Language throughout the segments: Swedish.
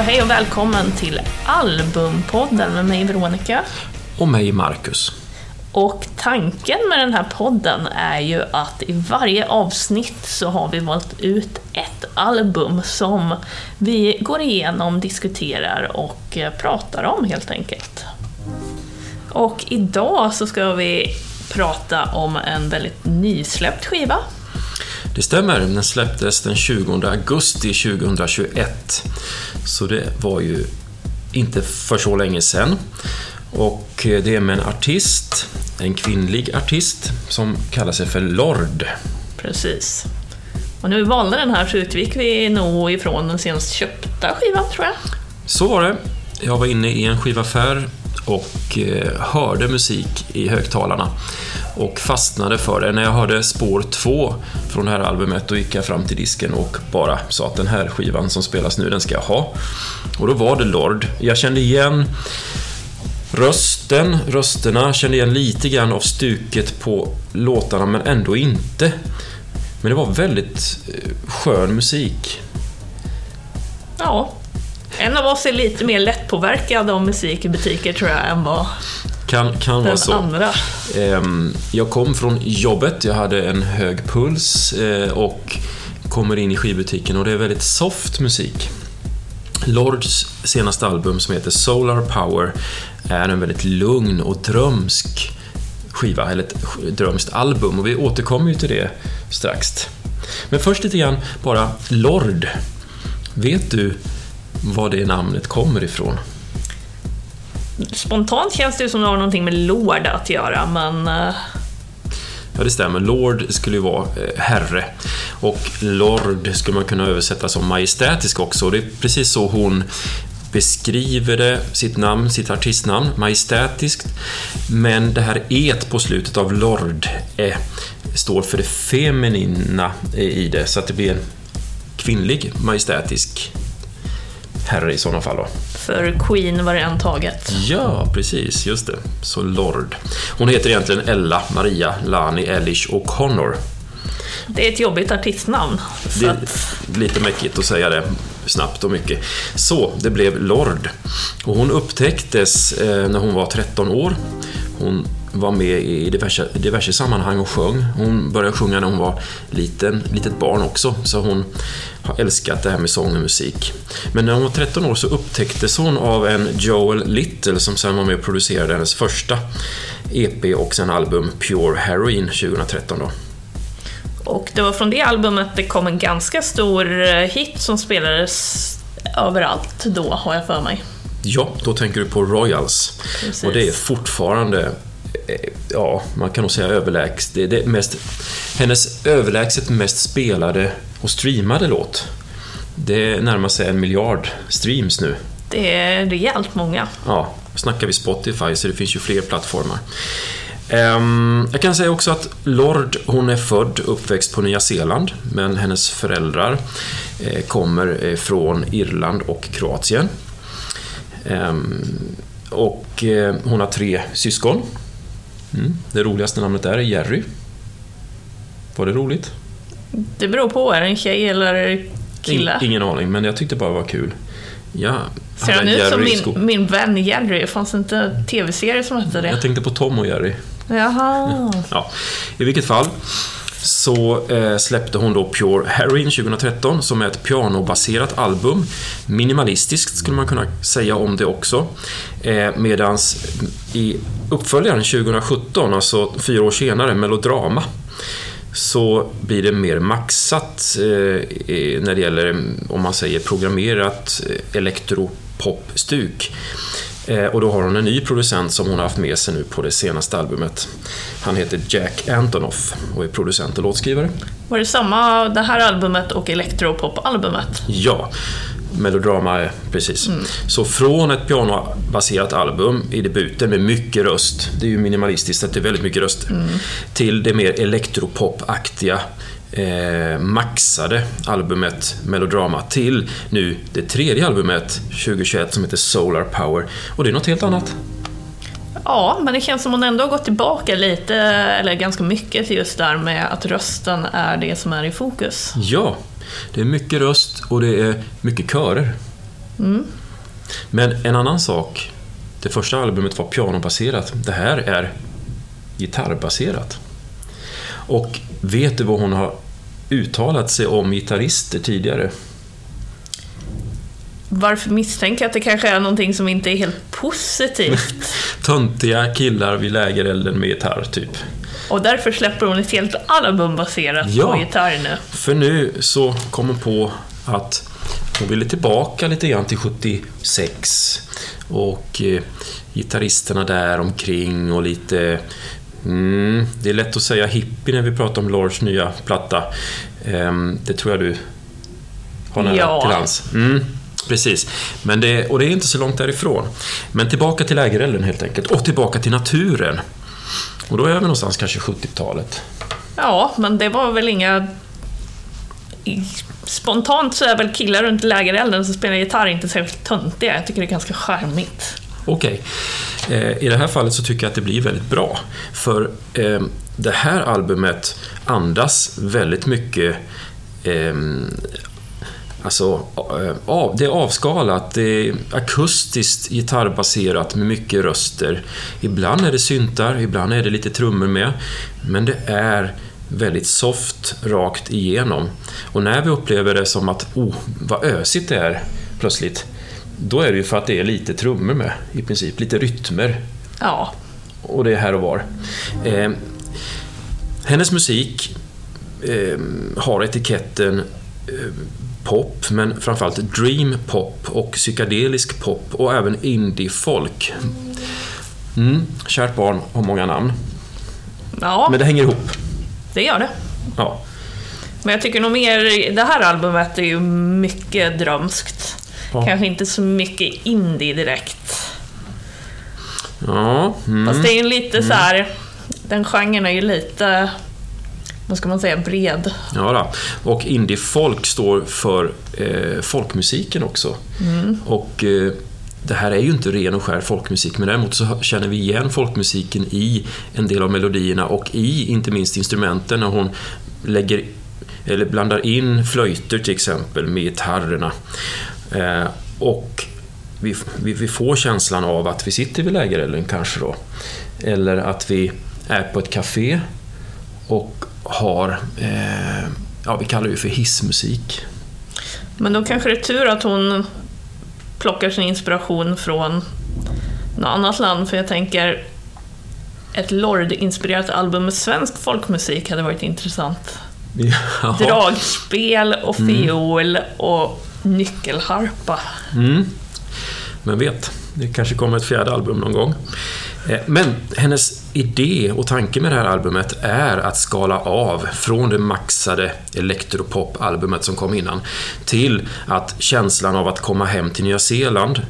hej och välkommen till Albumpodden med mig Veronica. Och mig, Marcus. Och tanken med den här podden är ju att i varje avsnitt så har vi valt ut ett album som vi går igenom, diskuterar och eh, pratar om helt enkelt. Och idag så ska vi prata om en väldigt nysläppt skiva. Det stämmer, den släpptes den 20 augusti 2021. Så det var ju inte för så länge sedan. Och det är med en artist, en kvinnlig artist, som kallar sig för Lord. Precis. Och när vi valde den här så utgick vi nog ifrån den senast köpta skivan, tror jag. Så var det. Jag var inne i en skivaffär och eh, hörde musik i högtalarna och fastnade för det. När jag hörde spår 2 från det här albumet då gick jag fram till disken och bara sa att den här skivan som spelas nu, den ska jag ha. Och då var det Lord. Jag kände igen rösten, rösterna, kände igen lite grann av stuket på låtarna men ändå inte. Men det var väldigt eh, skön musik. Ja, en av oss är lite mer lättpåverkad av musik i butiker tror jag än vad kan, kan den vara så. andra. Ehm, Jag kom från jobbet, jag hade en hög puls eh, och kommer in i skivbutiken och det är väldigt soft musik. Lords senaste album som heter Solar Power är en väldigt lugn och drömsk skiva, eller ett drömskt album och vi återkommer ju till det strax. Men först lite grann bara Lord. Vet du var det namnet kommer ifrån? Spontant känns det som som det har någonting med Lord att göra, men eh, Ja, det stämmer. Lord skulle ju vara eh, herre. Och Lord skulle man kunna översätta som majestätisk också. Det är precis så hon beskriver det, sitt namn, sitt artistnamn, majestätiskt. Men det här et på slutet av Lord eh, står för det feminina eh, i det, så att det blir en kvinnlig majestätisk herre i sådana fall. Då för Queen var det en taget. Ja, precis, just det. Så Lord. Hon heter egentligen Ella Maria Lani Elish O'Connor. Det är ett jobbigt artistnamn. Det att, är lite mäckigt att säga det snabbt och mycket. Så, det blev Lord. Och hon upptäcktes eh, när hon var 13 år. Hon var med i diverse, diverse sammanhang och sjöng. Hon började sjunga när hon var liten, litet barn också, så hon har älskat det här med sång och musik. Men när hon var 13 år så upptäcktes hon av en Joel Little som sen var med och producerade hennes första EP och sen album Pure Heroin 2013 då. och det var från det albumet det kom en ganska stor eh, hit som spelades överallt då, har jag för mig. Ja, då tänker du på Royals. Precis. Och det är fortfarande, ja, man kan nog säga överlägset. Det det mest, hennes överlägset mest spelade och streamade låt. Det närmar sig en miljard streams nu. Det är rejält många. Ja, snackar vi Spotify, så det finns ju fler plattformar. Ehm, jag kan säga också att Lord, hon är född och uppväxt på Nya Zeeland, men hennes föräldrar eh, kommer eh, från Irland och Kroatien. Ehm, och eh, hon har tre syskon. Mm. Det roligaste namnet är Jerry. Var det roligt? Det beror på, är det en tjej eller kille? In, ingen aning, men jag tyckte bara det var kul. Ja, Ser han ut som min, min vän Jerry? Fanns det inte en tv-serie som hette det? Jag tänkte på Tom och Jerry. Jaha. Ja, I vilket fall så eh, släppte hon då Pure Heroin 2013 som är ett pianobaserat album. Minimalistiskt skulle man kunna säga om det också. Eh, medans i uppföljaren 2017, alltså fyra år senare, Melodrama, så blir det mer maxat eh, när det gäller, om man säger programmerat eh, elektropopstuk. Eh, och då har hon en ny producent som hon har haft med sig nu på det senaste albumet. Han heter Jack Antonoff och är producent och låtskrivare. Var det samma, det här albumet och elektropop-albumet? Ja, Melodrama, är precis. Så från ett pianobaserat album i debuten med mycket röst, det är ju minimalistiskt att det är väldigt mycket röst, till det mer elektropopaktiga eh, maxade albumet Melodrama till nu det tredje albumet 2021 som heter Solar Power. Och det är något helt annat. Ja, men det känns som hon ändå har gått tillbaka lite, eller ganska mycket till just där med att rösten är det som är i fokus. Ja, det är mycket röst och det är mycket körer. Men en annan sak. Det första albumet var pianobaserat. Det här är gitarrbaserat. Och vet du vad hon har uttalat sig om gitarrister tidigare? Varför misstänker jag att det kanske är någonting som inte är helt positivt? Töntiga killar vid lägerelden med gitarr, typ. Och därför släpper hon ett helt album baserat Ja. på gitarr nu. För nu så kom hon på att hon ville tillbaka lite grann till 76 och eh, gitarristerna där omkring och lite mm, det är lätt att säga hippie när vi pratar om Lars nya platta. Ehm, det tror jag du har nära Ja. till hands. Mm, precis. Men det, och det är inte så långt därifrån. Men tillbaka till lägerelden helt enkelt. Och tillbaka till naturen. Och då är vi någonstans kanske 70-talet. Ja, men det var väl inga... Spontant så är väl killar runt lägerelden som spelar gitarr inte särskilt töntiga. Jag tycker det är ganska charmigt. Okej. Eh, I det här fallet så tycker jag att det blir väldigt bra. För eh, det här albumet andas väldigt mycket ehm, alltså, eh, Alltså, av, det är avskalat, det är akustiskt gitarrbaserat med mycket röster. Ibland är det syntar, ibland är det lite trummor med. Men det är väldigt soft rakt igenom. Och när vi upplever det som att, oh, vad ösigt det är plötsligt. Då är det ju för att det är lite trummor med, i princip. Lite rytmer. Ja, Och det är här och var. Eh, hennes musik eh, har etiketten eh, pop, men framförallt dream pop och psykedelisk pop och även indie-folk. Mm, kärt barn har många namn, ja men det hänger ihop. det gör det. Ja. Men jag tycker nog mer, det här albumet är ju mycket drömskt. Ja. Kanske inte så mycket indie direkt. Ja, mm. Fast det är ju lite så här, den genren är ju lite, vad ska man säga, bred. Ja, då. och indie-folk står för eh, folkmusiken också. Och eh, det här är ju inte ren och skär folkmusik, men däremot så känner vi igen folkmusiken i en del av melodierna och i inte minst instrumenten när hon lägger eller blandar in flöjter till exempel med gitarrerna. Eh, och vi, vi, vi får känslan av att vi sitter vid lägerelden kanske då. Eller att vi är på ett café och har, eh, ja vi kallar det för hissmusik. Men då kanske det är tur att hon plockar sin inspiration från något annat land, för jag tänker ett Lord-inspirerat album med svensk folkmusik hade varit intressant. Jaha. Dragspel och fiol och nyckelharpa. Mm. Men vet, det kanske kommer ett fjärde album någon gång. Eh, men hennes idé och tanke med det här albumet är att skala av från det maxade elektropop-albumet som kom innan till att känslan av att komma hem till Nya Zeeland,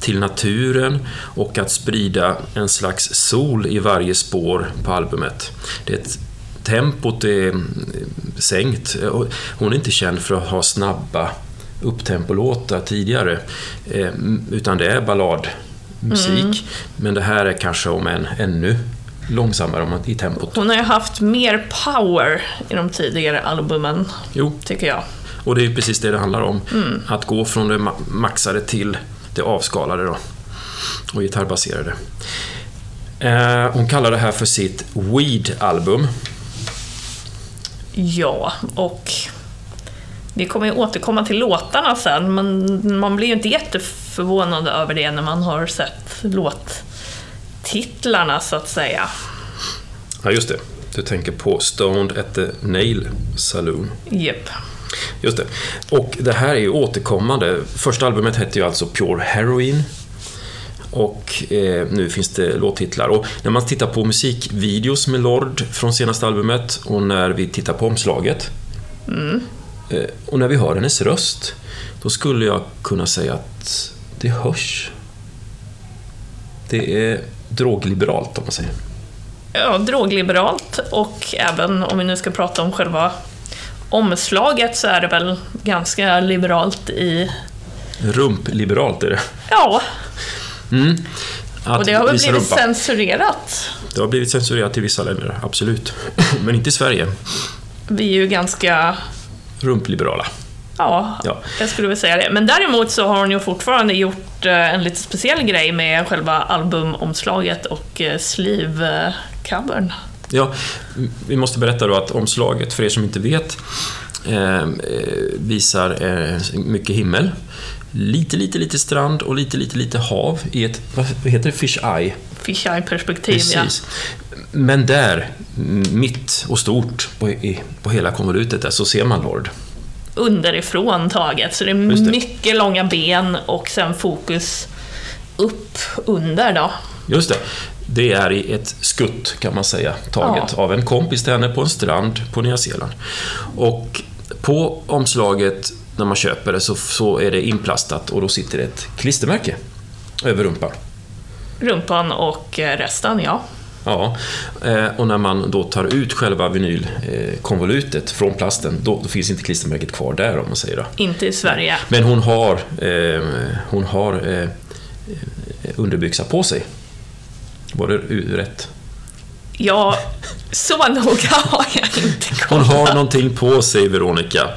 till naturen och att sprida en slags sol i varje spår på albumet. Det är ett Tempot är sänkt. Hon är inte känd för att ha snabba upptempolåtar tidigare. eh, Utan det är balladmusik. Men det här är kanske om en ännu långsammare i tempot. Hon har ju haft mer power i de tidigare albumen, Jo, tycker jag. och det är precis det det handlar om. Att gå från det ma- maxade till det avskalade då. Och gitarrbaserade. Eh, Hon kallar det här för sitt Weed-album. Ja, och vi kommer ju återkomma till låtarna sen, men man blir ju inte jätteförvånad över det när man har sett låttitlarna, så att säga. Ja, just det. Du tänker på Stoned at the Nail Saloon. Japp. Just det. Och det här är ju återkommande. Första albumet hette ju alltså Pure Heroin. Och eh, nu finns det låttitlar. Och när man tittar på musikvideos med Lord från senaste albumet och när vi tittar på omslaget eh, och när vi hör hennes röst, då skulle jag kunna säga att det hörs. Det är drogliberalt om man säger. Ja, drogliberalt och även om vi nu ska prata om själva omslaget så är det väl ganska liberalt i... Rumpliberalt är det. Ja, Mm. Och det har väl blivit rumpa. censurerat. Det har blivit censurerat i vissa länder, absolut. Men inte i Sverige. Vi är ju ganska... Rumpliberala. Ja, Ja. jag skulle väl säga det. Men däremot så har hon ju fortfarande gjort eh, en lite speciell grej med själva albumomslaget och eh, sleeve-covern. Ja, vi måste berätta då att omslaget, för er som inte vet, eh, visar mycket himmel. Lite, lite, lite strand och lite, lite, lite hav i ett, vad heter det, fish eye? Fisheye-perspektiv, ja. Men där, mitt och stort på, i, på hela konvolutet där, så ser man Lord. Underifrån taget, så det är det. mycket långa ben och sen fokus upp under då. Just det. Det är i ett skutt, kan man säga, taget av en kompis till henne på en strand på Nya Zeeland. Och på omslaget, när man köper det, så, så är det inplastat och då sitter det ett klistermärke över rumpan. Rumpan och eh, resten, ja. Ja, eh, och när man då tar ut själva vinylkonvolutet från plasten, då, då finns inte klistermärket kvar där, om man säger då. Inte i Sverige. Men hon har, eh, hon har eh, underbyxa på sig. Var det rätt? Ja, så noga har jag inte Hon kollat. har någonting på sig, Veronica.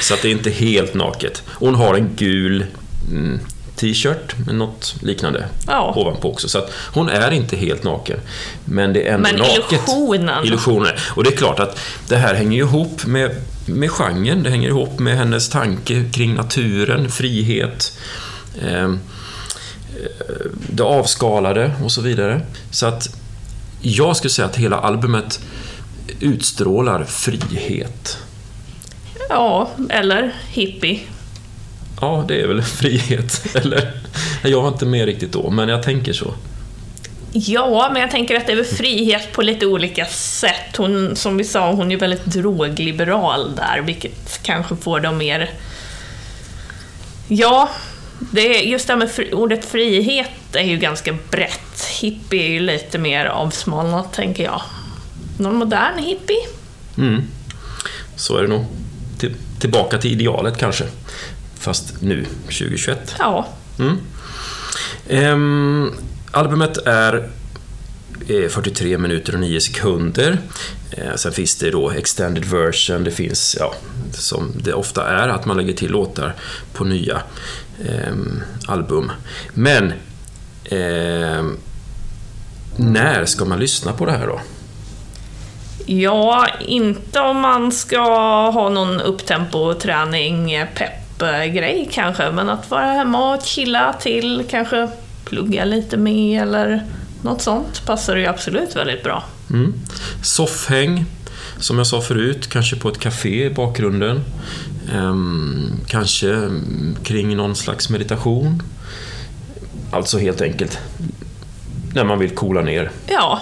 Så att det är inte helt naket. Hon har en gul mm, t-shirt med något liknande Ja. ovanpå också. Så att hon är inte helt naken. Men det är ändå Men naket. illusionen. Illusioner. Och det är klart att det här hänger ju ihop med, med genren. Det hänger ihop med hennes tanke kring naturen, frihet, eh, det avskalade och så vidare. Så att jag skulle säga att hela albumet utstrålar frihet. Ja, eller hippie. Ja, det är väl frihet, eller? Jag var inte med riktigt då, men jag tänker så. Ja, men jag tänker att det är väl frihet på lite olika sätt. Hon, som vi sa, hon är väldigt drogliberal där, vilket kanske får dem mer... Ja, det är, just det här med fri, ordet frihet är ju ganska brett. Hippie är ju lite mer avsmalnat, tänker jag. Någon modern hippie? Mm. Så är det nog. Till, tillbaka till idealet kanske. Fast nu, 2021. Ja, Mm. Ehm, albumet är eh, 43 minuter och 9 sekunder. Eh, sen finns det då extended version, det finns, ja, som det ofta är, att man lägger till låtar på nya ehm, album. Men ehm, när ska man lyssna på det här då? Ja, inte om man ska ha någon upptempo-träning, pepp-grej kanske, men att vara hemma och chilla till, kanske plugga lite med eller något sånt passar ju absolut väldigt bra. Mm. Soffhäng, som jag sa förut, kanske på ett café i bakgrunden. Ehm, kanske mm, kring någon slags meditation. Alltså helt enkelt när man vill coola ner. Ja,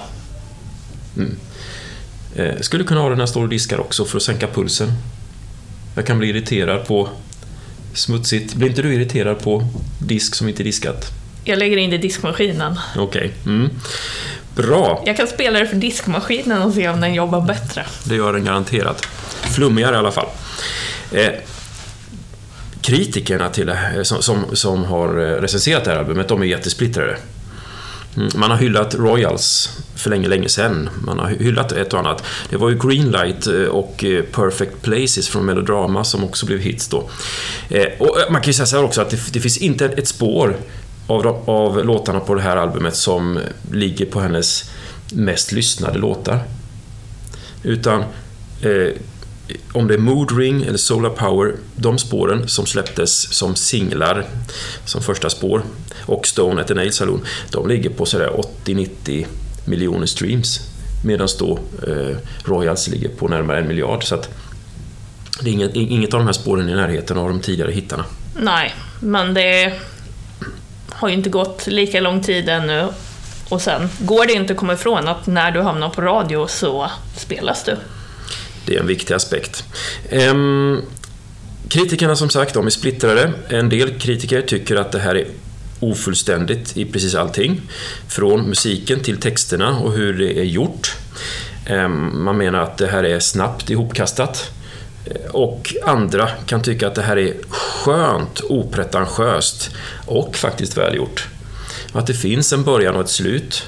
Eh, skulle kunna ha den när jag står och diskar också för att sänka pulsen. Jag kan bli irriterad på smutsigt. Blir inte du irriterad på disk som inte är diskat? jag lägger in det i diskmaskinen. Okej. Mm. Bra. Jag kan spela det för diskmaskinen och se om den jobbar bättre. Det gör den garanterat. Flummigare i alla fall. Eh, kritikerna till här, som, som, som har eh, recenserat det här albumet, de är jättesplittrade. Mm, man har hyllat Royals för länge, länge sedan. Man har hyllat ett och annat. Det var ju Greenlight eh, och eh, Perfect Places från Melodrama som också blev hits då. Eh, och man kan ju säga så här också att det, det finns inte ett spår av, av låtarna på det här albumet som ligger på hennes mest lyssnade låtar. Utan eh, om det är Mood Ring eller Solar Power, de spåren som släpptes som singlar som första spår och Stone at the Nail Saloon, de ligger på sådär 80-90 miljoner streams. Medan då eh, Royals ligger på närmare en miljard. Så att det är inget, inget av de här spåren i närheten av de tidigare hittarna. Nej, men det har ju inte gått lika lång tid ännu. Och sen går det inte att komma ifrån att när du hamnar på radio så spelas du. Det är en viktig aspekt. Ehm, kritikerna som sagt, de är splittrade. En del kritiker tycker att det här är ofullständigt i precis allting. Från musiken till texterna och hur det är gjort. Ehm, man menar att det här är snabbt ihopkastat. Eh, och andra kan tycka att det här är skönt, opretentiöst och faktiskt välgjort. Att det finns en början och ett slut.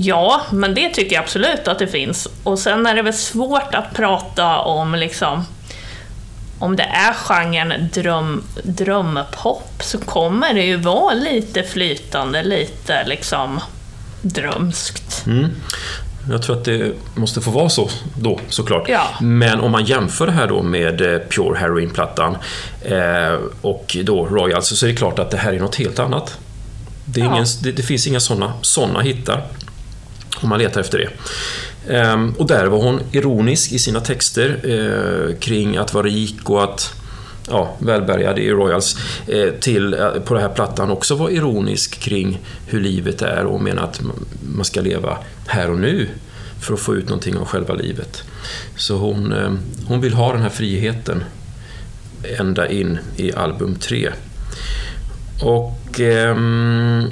Ja, men det tycker jag absolut att det finns. Och sen är det väl svårt att prata om liksom om det är genren dröm, drömpop så kommer det ju vara lite flytande, lite liksom drömskt. Mm. Jag tror att det måste få vara så då, såklart. Ja. Men om man jämför det här då med eh, Pure Heroin-plattan eh, och då Royals så är det klart att det här är något helt annat. Det, Ja. ingen, det, det finns inga sådana såna hittar om man letar efter det. Ehm, och där var hon ironisk i sina texter eh, kring att vara rik och att ja, välbärgad i Royals eh, till eh, på den här plattan också var ironisk kring hur livet är och menar att man ska leva här och nu för att få ut någonting av själva livet. Så hon, ehm, hon vill ha den här friheten ända in i album 3. Och ehm,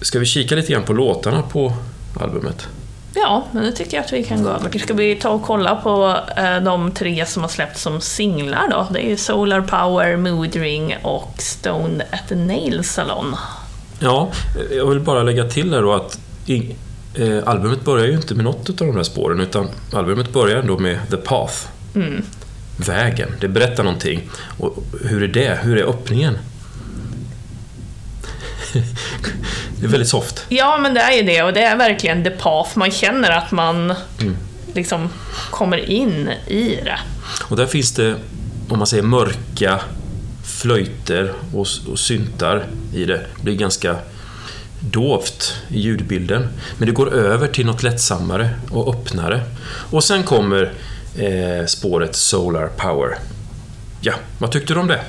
ska vi kika lite grann på låtarna på albumet? Ja, men det tycker jag att vi kan gå över till. Ska vi ta och kolla på eh, de tre som har släppts som singlar då? Det är ju Solar Power, Mood Ring och Stoned at the Nail Salon. Ja, jag vill bara lägga till där då att eh, albumet börjar ju inte med något av de här spåren utan albumet börjar ändå med The Path. Vägen, det berättar någonting. Och hur är det? Hur är öppningen? Det är väldigt soft. Ja, men det är ju det och det är verkligen the path. Man känner att man liksom kommer in i det. Och där finns det, om man säger mörka flöjter och, och syntar i det. Det blir ganska dovt i ljudbilden. Men det går över till något lättsammare och öppnare. Och sen kommer eh, spåret Solar Power. Ja, vad tyckte du om det?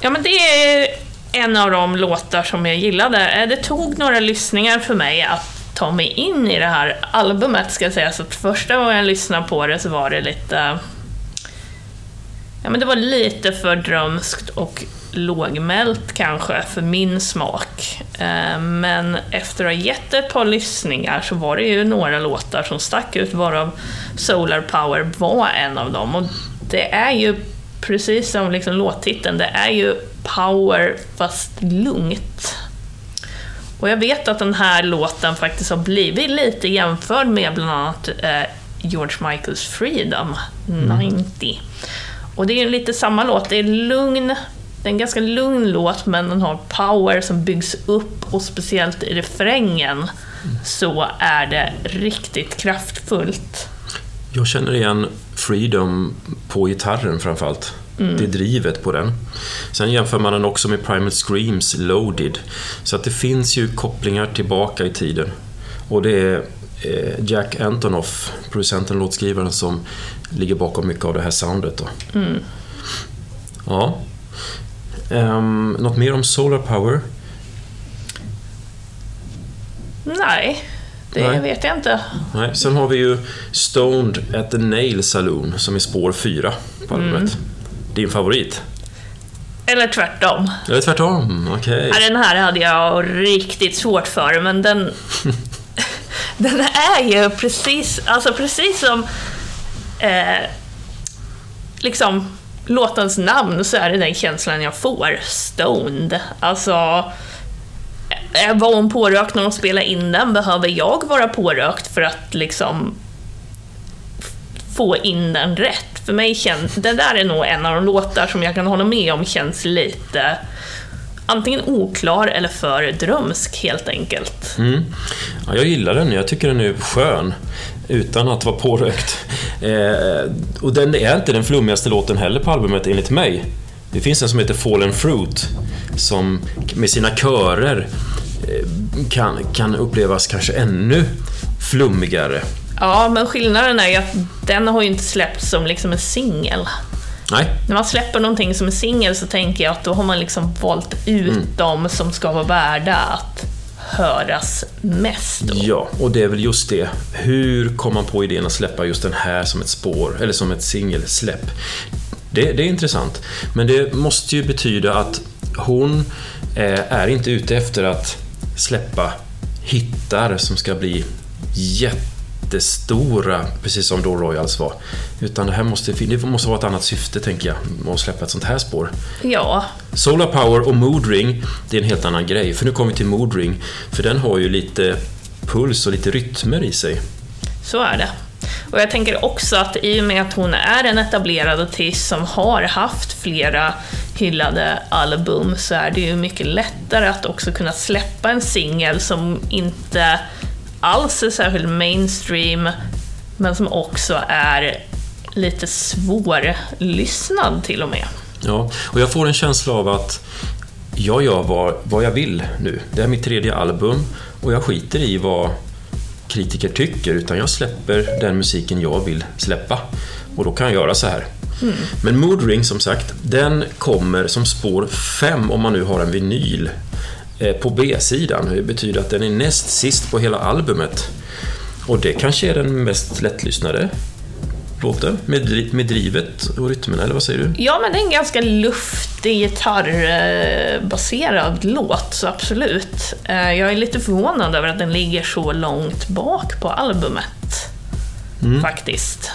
Ja, men det är en av de låtar som jag gillade. Eh, det tog några lyssningar för mig att ta mig in i det här albumet, ska jag säga. Så första gången jag lyssnade på det så var det lite... Ja, men det var lite för drömskt och lågmält kanske, för min smak. Eh, men efter att ha gett ett par lyssningar så var det ju några låtar som stack ut, varav Solar Power var en av dem. Och det är ju, precis som liksom låttiteln, det är ju power fast lugnt. Och jag vet att den här låten faktiskt har blivit lite jämförd med bland annat eh, George Michaels Freedom 90. Och det är ju lite samma låt, det är lugn, det är en ganska lugn låt men den har power som byggs upp och speciellt i refrängen så är det riktigt kraftfullt. Jag känner igen Freedom på gitarren framförallt. Det är drivet på den. Sen jämför man den också med Primal Screams Loaded. Så att det finns ju kopplingar tillbaka i tiden. Och det är eh, Jack Antonoff, producenten och låtskrivaren, som ligger bakom mycket av det här soundet. Då. Ja. Um, något mer om Solar Power? Nej, det Nej. vet jag inte. Nej. Sen har vi ju Stoned at the Nail Saloon som är spår 4 på albumet. Din favorit? Eller tvärtom. Eller tvärtom, okej. Ja, den här hade jag riktigt svårt för, men den... den är ju precis, alltså precis som... Eh, liksom låtens namn så är det den känslan jag får. Stoned. Alltså... eh, Var hon pårökt när hon spelade in den? Behöver jag vara pårökt för att liksom få in den rätt? För mig känns... Det där är nog en av de låtar som jag kan hålla med om känns lite antingen oklar eller för drömsk helt enkelt. Mm. Ja, jag gillar den, jag tycker den är skön. Utan att vara pårökt. Eh, och den är inte den flummigaste låten heller på albumet enligt mig. Det finns en som heter Fallen Fruit. Som med sina körer eh, kan, kan upplevas kanske ännu flummigare. Ja, men skillnaden är ju att den har ju inte släppts som liksom en singel. Nej, När man släpper någonting som en singel så tänker jag att då har man liksom valt ut de som ska vara värda att höras mest. Då. Ja, och det är väl just det. Hur kom man på idén att släppa just den här som ett spår, eller som ett singelsläpp? Det, det är intressant. Men det måste ju betyda att hon eh, är inte ute efter att släppa hittar som ska bli jättestora, precis som då Royals var. Utan det här måste, det måste vara ett annat syfte, tänker jag, med att släppa ett sånt här spår. Ja, Solar Power och Mood Ring, det är en helt annan grej. För nu kommer vi till Mood Ring, för den har ju lite puls och lite rytmer i sig. så är det. Och jag tänker också att i och med att hon är en etablerad artist som har haft flera hyllade album så är det ju mycket lättare att också kunna släppa en singel som inte alls är särskilt mainstream men som också är lite svårlyssnad till och med. Ja, och jag får en känsla av att jag gör vad, vad jag vill nu. Det är mitt tredje album och jag skiter i vad kritiker tycker utan jag släpper den musiken jag vill släppa. Och då kan jag göra så här. Mm. Men Moodring som sagt, den kommer som spår 5 om man nu har en vinyl på B-sidan. Det betyder att den är näst sist på hela albumet. Och det kanske är den mest lättlyssnade låten? Med, med drivet och rytmerna, eller vad säger du? Ja, men det är en ganska luftig gitarrbaserad låt, så absolut. Eh, jag är lite förvånad över att den ligger så långt bak på albumet. Mm. Faktiskt.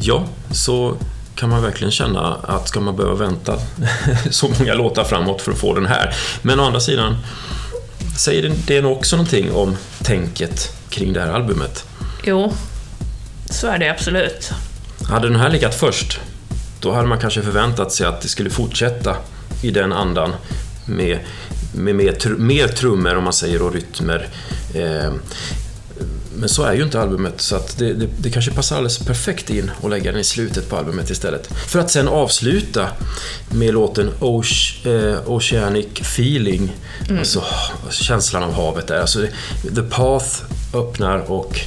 Ja, så kan man verkligen känna att ska man behöva vänta så många låtar framåt för att få den här. Men å andra sidan säger det också någonting om tänket kring det här albumet. Jo, så är det absolut. Hade den här legat först, då hade man kanske förväntat sig att det skulle fortsätta i den andan med, med mer, mer trummor, om man säger, och rytmer. Eh, men så är ju inte albumet, så att det, det, det, kanske passar alldeles perfekt in att lägga den i slutet på albumet istället. För att sen avsluta med låten eh, Oceanic Feeling, mm. alltså känslan av havet där. Alltså, The Path öppnar och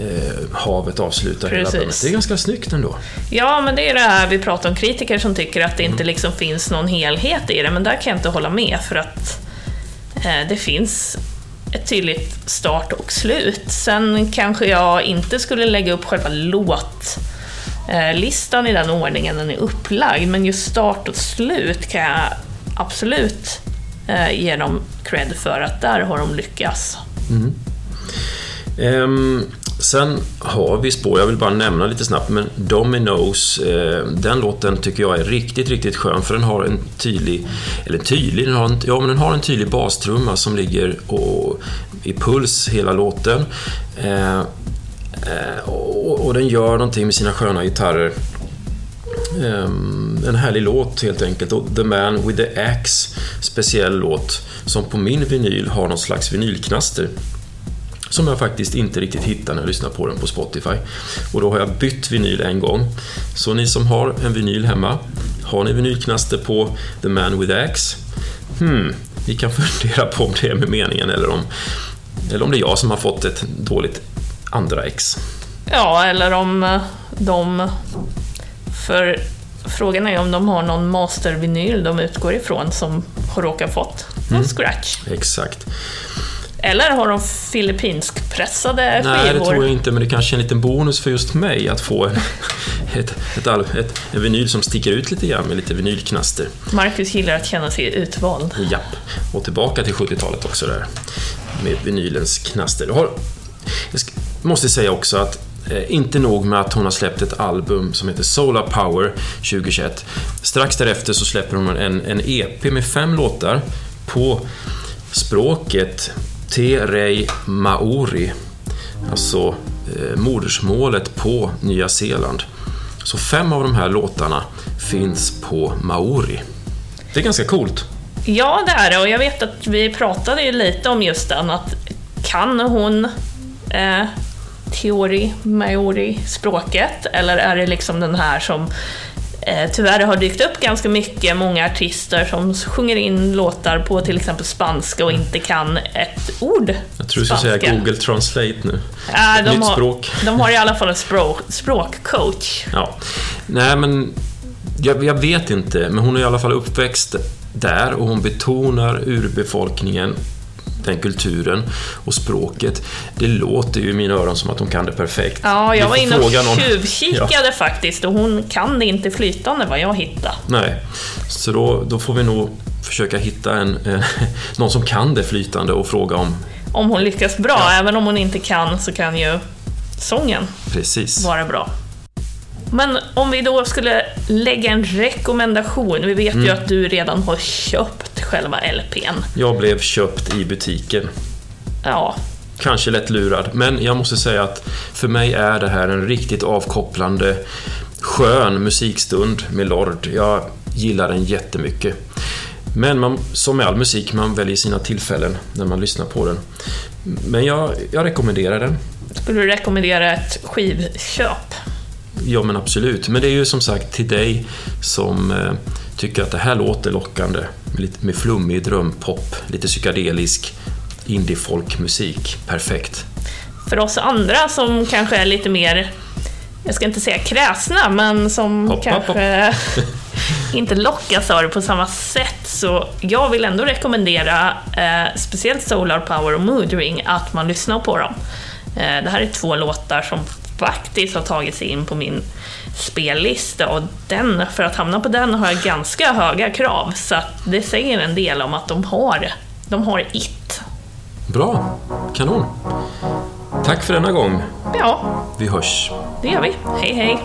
eh, havet avslutar Precis. hela albumet. Det är ganska snyggt ändå. Ja, men det är det här vi pratar om kritiker som tycker att det inte mm. liksom finns någon helhet i det, men där kan jag inte hålla med för att eh, det finns ett tydligt start och slut. Sen kanske jag inte skulle lägga upp själva låtlistan i den ordningen den är upplagd, men just start och slut kan jag absolut eh, ge dem cred för att där har de lyckats. Mm. Um, Sen har vi spår, jag vill bara nämna lite snabbt, men Dominoes, eh, den låten tycker jag är riktigt, riktigt skön för den har en tydlig, eller tydlig, den har en, ja men den har en tydlig bastrumma som ligger och, i puls hela låten. Eh, eh, och, och, den gör någonting med sina sköna gitarrer. Um, en härlig låt helt enkelt. Och The Man with the Axe, speciell låt, som på min vinyl har någon slags vinylknaster som jag faktiskt inte riktigt hittar när jag lyssnar på den på Spotify. Och då har jag bytt vinyl en gång. Så ni som har en vinyl hemma, har ni vinylknaster på The Man with Axe? Hmm, ni kan fundera på om det är med meningen eller om, eller om det är jag som har fått ett dåligt andra ex. Ja, eller om eh, de... För frågan är om de har någon mastervinyl de utgår ifrån som har råkat fått någon mm. scratch. Exakt. Eller har de filippinsk-pressade skivor? Nej, det tror jag inte, men det kanske är en liten bonus för just mig att få en, ett, ett, ett, en vinyl som sticker ut lite grann med lite vinylknaster. Marcus gillar att känna sig utvald. Japp, och tillbaka till 70-talet också där, med vinylens knaster. Jag måste säga också att eh, inte nog med att hon har släppt ett album som heter Solar Power 2021. Strax därefter så släpper hon en, en EP med fem låtar på språket Te Maori, alltså eh, modersmålet på Nya Zeeland. Så fem av de här låtarna finns på maori. Det är ganska coolt. Ja, det är det. Och jag vet att vi pratade ju lite om just den, att kan hon eh, teori, maori, språket? Eller är det liksom den här som Eh, tyvärr har dykt upp ganska mycket många artister som sjunger in låtar på till exempel spanska och inte kan ett ord Jag tror du ska säga Google Translate nu. Äh, ett de nytt har, språk. De har i alla fall en språk, språkcoach. Ja. Nej, men jag, jag, vet inte, men hon är i alla fall uppväxt där och hon betonar urbefolkningen den kulturen och språket. Det låter ju i mina öron som att hon kan det perfekt. Ja, jag var inne och tjuvkikade ja. faktiskt och hon kan det inte flytande vad jag hittade. Nej, så då, då får vi nog försöka hitta en, en, någon som kan det flytande och fråga om... Om hon lyckas bra, ja. även om hon inte kan så kan ju sången Precis. vara bra. Men om vi då skulle lägga en rekommendation. Vi vet mm. ju att du redan har köpt själva LPn. Jag blev köpt i butiken. Ja. kanske lätt lurad. Men jag måste säga att för mig är det här en riktigt avkopplande, skön musikstund med Lord. Jag gillar den jättemycket. Men man, som med all musik, man väljer sina tillfällen när man lyssnar på den. Men jag, jag rekommenderar den. Skulle du rekommendera ett skivköp? Ja, men absolut. Men det är ju som sagt till dig som eh, tycker att det här låter lockande. Med, lite, med flummig drömpop, lite psykedelisk indie-folkmusik. Perfekt. För oss andra som kanske är lite mer, jag ska inte säga kräsna, men som Hopp, hopp, kanske inte lockas av det på samma sätt. Så jag vill ändå rekommendera, eh, speciellt Solar Power och Mood Ring, att man lyssnar på dem. Eh, det här är två låtar som faktiskt har tagit sig in på min spellista och den, för att hamna på den har jag ganska höga krav. Så det säger en del om att de har, de har it. Bra, kanon. Tack för denna gång. Ja, Vi hörs. det gör vi. Hej hej!